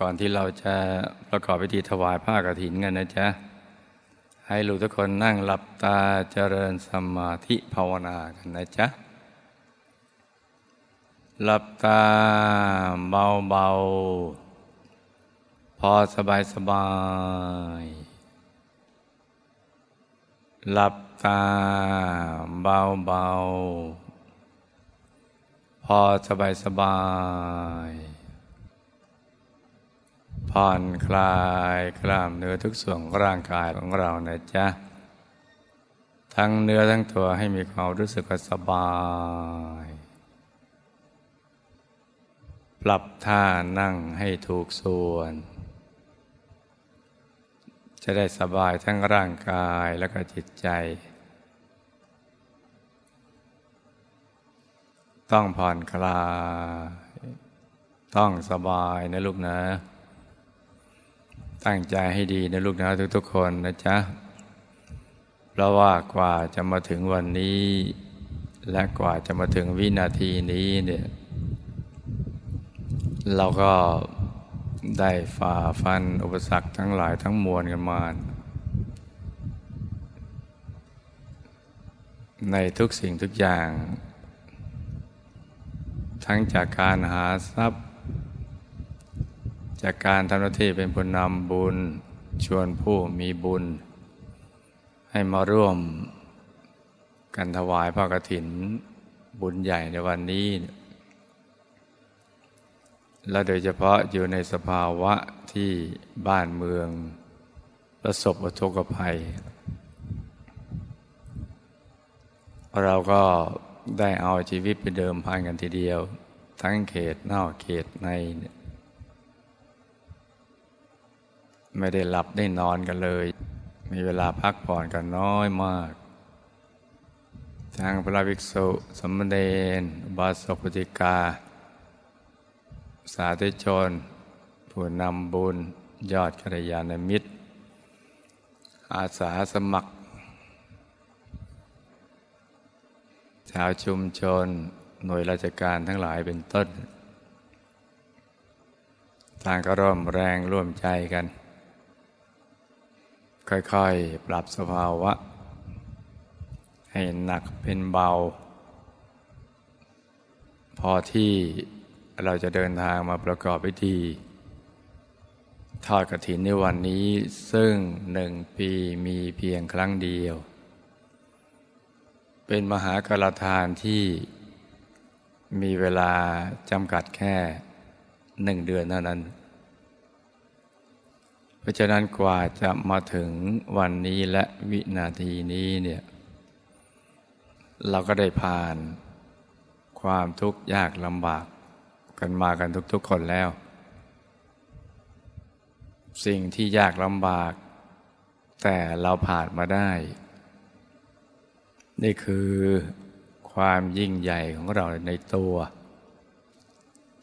ก่อนที่เราจะประกอบพิธีถวายผ้ากรถินกันนะจ๊ะ ให้ลูกทุกคนนั่งหลับตาเจริญสมาธิภาวนากันนะจ๊ะ หลับตาเบาๆ พอสบายสบาย หลับตาเบาๆ พอสบายสบาย ผ่อนคลายกล้ามเนื้อทุกส่วนของร่างกายของเรานะจ๊ะ ทั้งเนื้อทั้งตัวให้มีความรู้สึกสบาย ปรับท่านั่งให้ถูกส่วน จะได้สบายทั้งร่างกายและก็จิตใจ ต้องผ่อนคลาย ต้องสบายนะลูกนะ ตั้งใจให้ดีนะลูกนะทุกๆคนนะจ๊ะ เพราะว่ากว่าจะมาถึงวันนี้ และกว่าจะมาถึงวินาทีนี้เนี่ย เราก็ได้ฝ่าฟันอุปสรรคทั้งหลายทั้งมวลกันมา ในทุกสิ่งทุกอย่าง ทั้งจากการหาทรัพย์ จากการทำหน้าที่เป็นผู้นำบุญ ชวนผู้มีบุญ ให้มาร่วมกันถวายพระกฐินบุญใหญ่ในวันนี้ และโดยเฉพาะอยู่ในสภาวะที่บ้านเมือง ประสบอุทกภัย เราก็ได้เอาชีวิตไปเดิมพันกันทีเดียว ทั้งเขตนอกเขตในเนี่ย ไม่ได้หลับได้นอนกันเลย มีเวลาพักผ่อนกันน้อยมาก ทางพระภิกษุสมเด็จบาสกปฏิกา สาธุชน ผู้นำบุญยอดกัลยาณมิตร อาสาสมัคร ชาวชุมชน หน่วยราชการทั้งหลายเป็นต้น ต่างก็ร่วมแรงร่วมใจกัน ค่อยๆ ปรับสภาวะ ให้หนักเป็นเบา พอที่เราจะเดินทางมาประกอบพิธีทอดกระถินในวันนี้ซึ่งหนึ่งปีมีเพียงครั้งเดียว เป็นมหากรทานที่มีเวลาจำกัดแค่หนึ่งเดือนเท่านั้น ราะฉะนั้นกว่าจะมาถึงวันนี้และวินาทีนี้เนี่ยเราก็ได้ผ่านความทุกข์ยากลำบากกันมากันทุกๆคนแล้ว สิ่งที่ยากลำบาก แต่เราผ่านมาได้ นี่คือความยิ่งใหญ่ของเราในตัว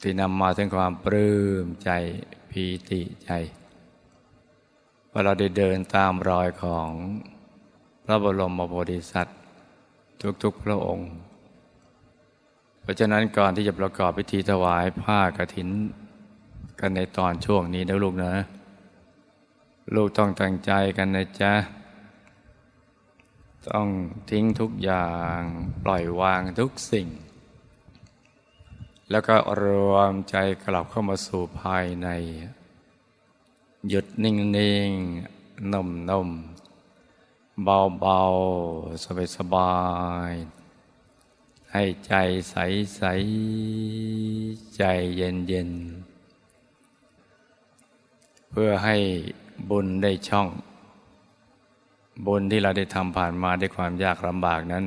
ที่นำมาถึงความปลื้มใจพีติใจ ว่าเราได้เดินตามรอยของพระบรมโพธิสัตว์ ทุกๆพระองค์ เพราะฉะนั้นก่อนที่จะประกอบพิธีถวายผ้ากรถิน กันในตอนช่วงนี้นะลูกนะ ลูกต้องตั้งใจกันนะจ๊ะ ต้องทิ้งทุกอย่างปล่อยวางทุกสิ่ง แล้วก็รวมใจกลับเข้ามาสู่ภายใน หยุดนิ่งนิ่งนุ่มนุ่มเบาเบาสบายสบาย ให้ใจใสใสใจเย็นเย็น เพื่อให้บุญได้ช่อง บุญที่เราได้ทำผ่านมาด้วยความยากลำบากนั้น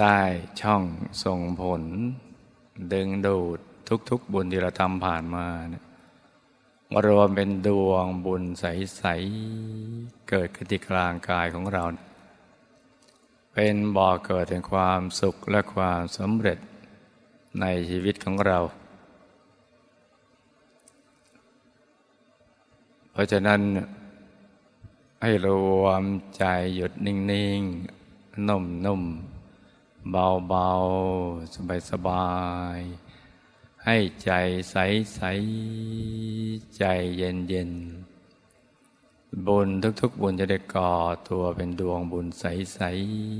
ได้ช่องส่งผล ดึงดูดทุกๆบุญที่เราทำผ่านมาเนี่ย รวมเป็นดวงบุญใส ๆ เกิดขึ้นที่กลางกายของเรา เป็นบ่อเกิดแห่งความสุขและความสำเร็จในชีวิตของเรา เพราะฉะนั้นให้รวมใจหยุดนิ่ง ๆ นุ่ม ๆ เบา ๆ สบาย ๆ ให้ใจใสๆใจเย็นเย็นบุญทุกๆบุญจะได้ก่อตัวเป็นดวงบุญใส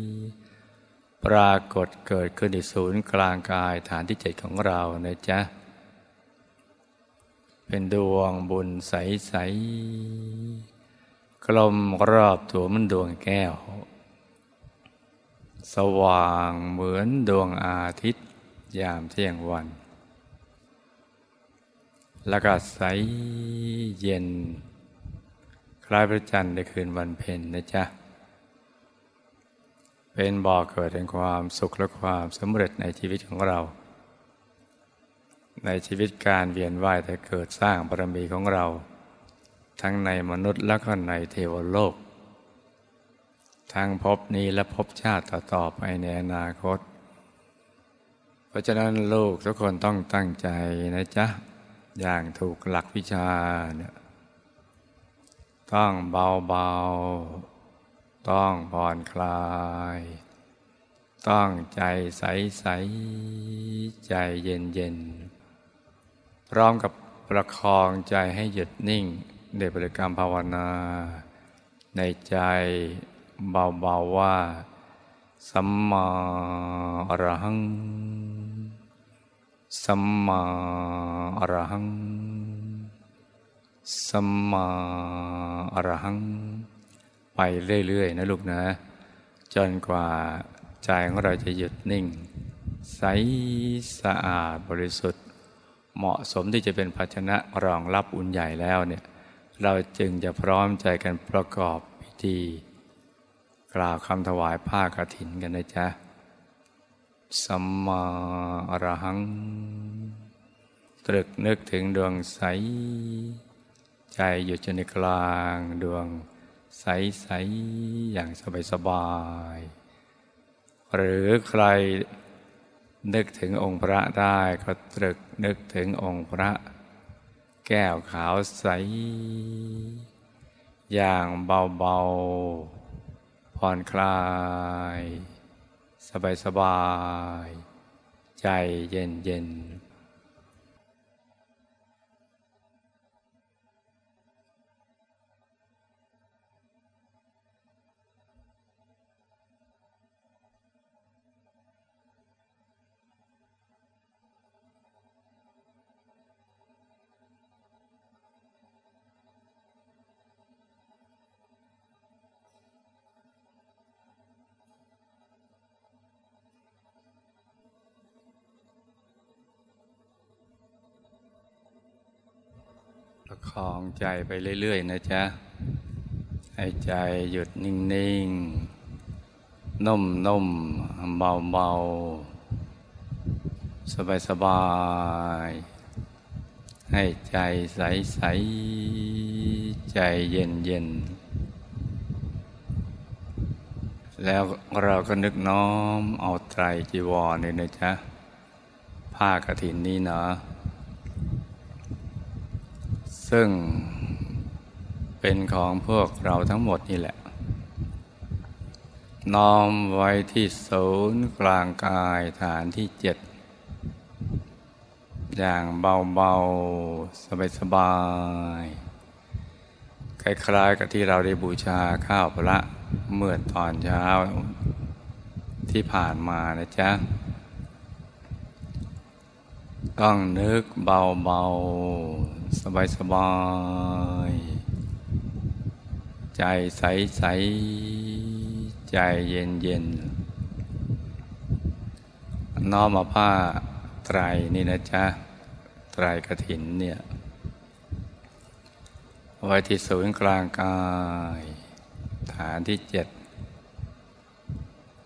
ๆปรากฏเกิดขึ้นในศูนย์กลางกายฐานที่เจ็ดของเรานะจ๊ะ เป็นดวงบุญใสๆกลมรอบตัวมันดวงแก้ว สว่างเหมือนดวงอาทิตย์ยามเที่ยงวัน แล้วก็ใสเย็น คล้ายพระจันทร์ในคืนวันเพ็ญนะจ๊ะ เป็นบ่อเกิดแห่งความสุขและความสำเร็จในชีวิตของเรา ในชีวิตการเวียนว่ายแต่เกิดสร้างบารมีของเรา ทั้งในมนุษย์และก็ในเทวโลก ทั้งภพนี้และภพชาติต่อๆไปในอนาคต เพราะฉะนั้นลูกทุกคนต้องตั้งใจนะจ๊ะ อย่างถูกหลักวิชาเนี่ยต้องเบาๆ ต้องผ่อนคลาย ต้องใจใสๆใจเย็นๆพร้อมกับประคองใจให้หยุดนิ่งในบริกรรมภาวนา ในใจเบาๆว่า สัมมาอรหัง สัมมาอรหัง สัมมาอรหัง ไปเรื่อย ๆ นะลูกนะ จนกว่าใจของเราจะหยุดนิ่ง ใสสะอาดบริสุทธิ์ เหมาะสมที่จะเป็นภาชนะรองรับอุ่นใหญ่แล้วเนี่ย เราจึงจะพร้อมใจกันประกอบพิธี กล่าวคำถวายผ้ากรถินกันนะจ๊ะ สัมมาอรหัง ตรึกนึกถึงดวงใส ใจอยู่จนในกลางดวงใสๆอย่างสบายๆหรือใครนึกถึงองค์พระได้ก็ตรึกนึกถึงองค์พระ แก้วขาวใส อย่างเบาๆผ่อนคลาย สบายๆใจเย็นๆ คองใจไปเรื่อย ๆ นะจ๊ะ ให้ใจหยุดนิ่ง ๆ นุ่ม ๆ เบา ๆ สบาย ๆ ให้ใจใส ๆ ใจเย็น ๆ แล้วเราก็นึกน้อมเอาไตรจีวรเนี่ยนะจ๊ะ ผ้ากระถินนี้เนาะ ซึ่งเป็นของพวกเราทั้งหมดนี่แหละ น้อมไว้ที่ศูนย์กลางกายฐานที่เจ็ด อย่างเบาๆ สบายๆ คล้ายๆกับที่เราได้บูชาข้าวพระเมื่อตอนเช้าที่ผ่านมานะจ๊ะ ต้องนึกเบาๆ สบายสบาย ใจใสใส ใจเย็นเย็น น้อมมาผ้าไตรนี่นะจ๊ะ ไตรกระถินเนี่ย ไว้ที่ศูนย์กลางกาย ฐานที่เจ็ด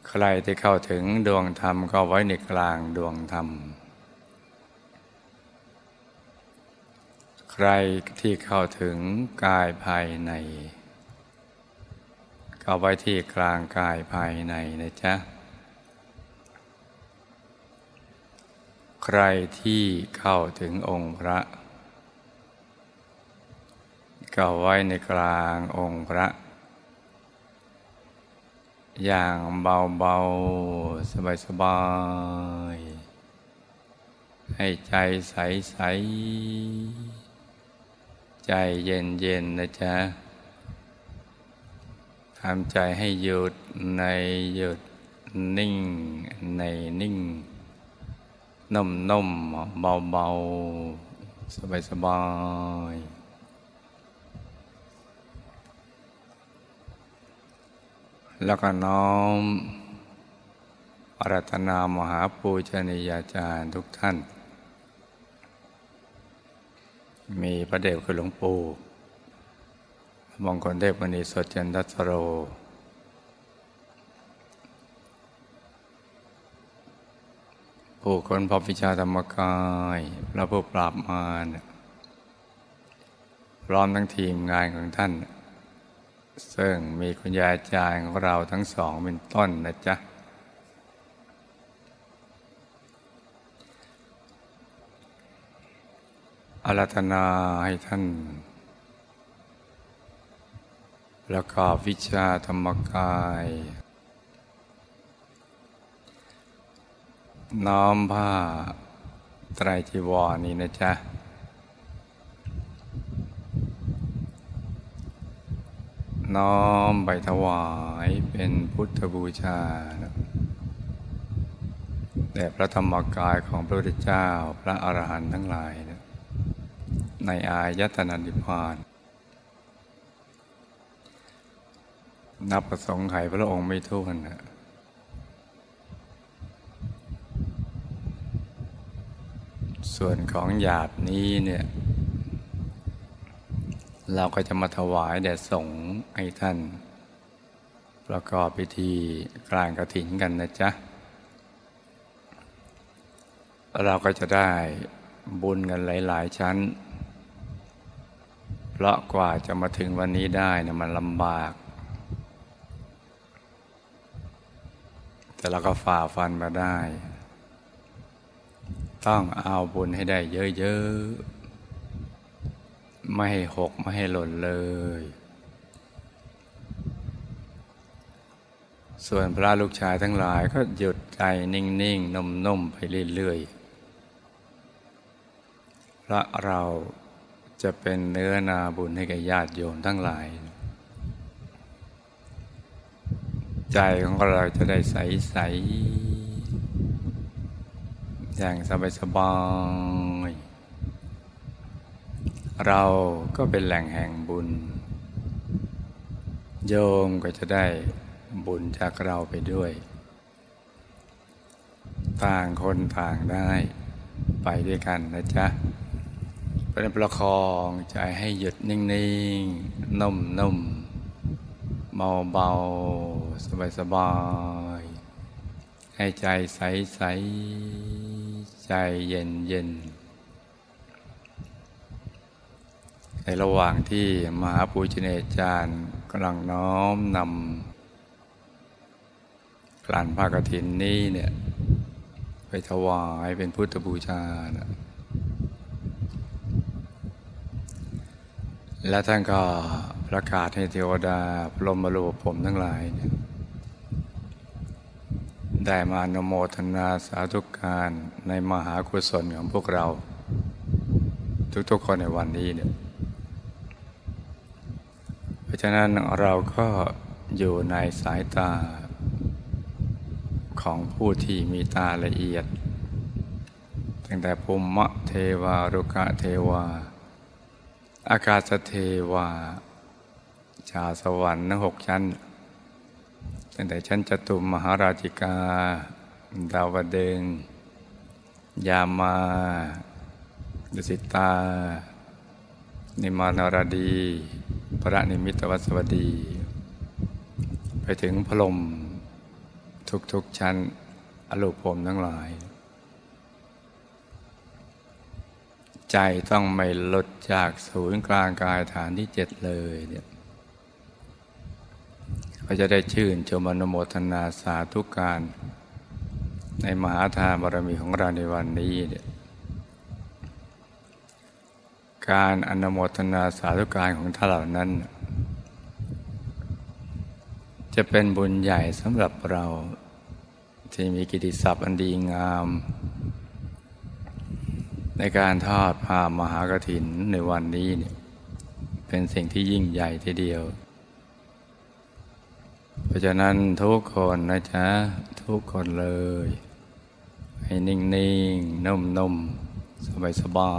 ใครที่เข้าถึงดวงธรรมก็ไว้ในกลางดวงธรรม ใครที่เข้าถึงกายภายในก็ไว้ที่กลางกายภายในนะจ๊ะ ใครที่เข้าถึงองค์พระ ก็ไว้ในกลางองค์พระ อย่างเบาๆ สบายๆ ให้ใจใส ๆ ใจเย็นเย็นนะจ๊ะทำใจให้หยุดในหยุดนิ่งในนิ่ง นุ่มนุ่มเบาเบาสบายสบายแล้วก็น้อมอรัตนามหาปูชนียาจารย์ทุกท่าน มีพระเดชคือหลวงปู่มงคลเทพมณีสดจันทัสโร ผู้คนพบวิชาธรรมกายพระผู้ปราบมารพร้อมทั้งทีมงานของท่าน ซึ่งมีคุณยายอาจารย์ของเราทั้งสองเป็นต้นนะจ๊ะ อารัธนาให้ท่าน ประกอบวิชาธรรมกาย น้อมผ้าไตรจีวรนี้นะจ๊ะ น้อมใบถวายเป็นพุทธบูชาแด่พระธรรมกายของพระพุทธเจ้าพระอรหันต์ทั้งหลายนะ ในอายตนะนิพพาน นับประสงค์ไขพระองค์ไม่ท้วนนะส่วนของหยาบนี้เนี่ย เราก็จะมาถวายแด่สงฆ์ให้ท่าน ประกอบพิธีกลางกระถินกันนะจ๊ะ เราก็จะได้บุญกันหลาย ๆ ชั้น เพราะกว่าจะมาถึงวันนี้ได้นะมันลำบาก แต่เราก็ฝ่าฟันมาได้ ต้องเอาบุญให้ได้เยอะๆ ไม่ให้หกไม่ให้หล่นเลย ส่วนพระลูกชายทั้งหลายก็หยุดใจนิ่งๆนุ่มๆไปเรื่อยๆพระเรา จะเป็นเนื้อนาบุญให้แก่ญาติโยมทั้งหลาย ใจของเราจะได้ใสๆอย่างสบายๆเราก็เป็นแหล่งแห่งบุญ โยมก็จะได้บุญจากเราไปด้วย ต่างคนต่างได้ไปด้วยกันนะจ๊ะ เป็นประคองใจให้หยุดนิ่งๆ นุ่มๆ เบาๆ สบายๆ ให้ใจใสๆ ใจเย็นๆในระหว่างที่มหาปูชนียาจารย์กำลังน้อมนำกลั่นผ้ากฐินนี้เนี่ย ไปถวายเป็นพุทธบูชานะ และท่านก็ประกาศให้เทวดาพรหมรูปผมทั้งหลาย ได้มานโมทนาสาธุการในมหากุศลของพวกเรา ทุกๆคนในวันนี้เนี่ยเพราะฉะนั้นเราก็อยู่ในสายตาของผู้ที่มีตาละเอียด ตั้งแต่ภูมิเทวารุกะเทวา อากาศเทวา ชาสวรรค์หกชั้นตั้งแต่ชั้นจตุมมหาราชิกา ดาวเดึงยามาดุสิตา นิมานารดี พระนิมิตวัสวดี ไปถึงพรหมทุกๆชั้น อรูปพรมทั้งหลาย ใจต้องไม่หลุดจากศูนย์กลางกายฐานที่เจ็ดเลยเนี่ยก็จะได้ชื่นชมอนุโมทนาสาธุการ ในมหาทานบารมีของเราในวันนี้เนี่ยการอนุโมทนาสาธุการของท่านเหล่านั้น จะเป็นบุญใหญ่สำหรับเรา ที่มีกิติศัพท์อันดีงาม ในการทอดผ้ามหากฐินในวันนี้เนี่ยเป็นสิ่งที่ยิ่งใหญ่ทีเดียว เพราะฉะนั้นทุกคนนะจ๊ะ ทุกคนเลย ให้นิ่งๆนุ่มๆสบา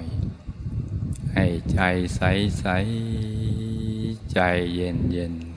ยๆให้ใจใสๆใจเย็นๆ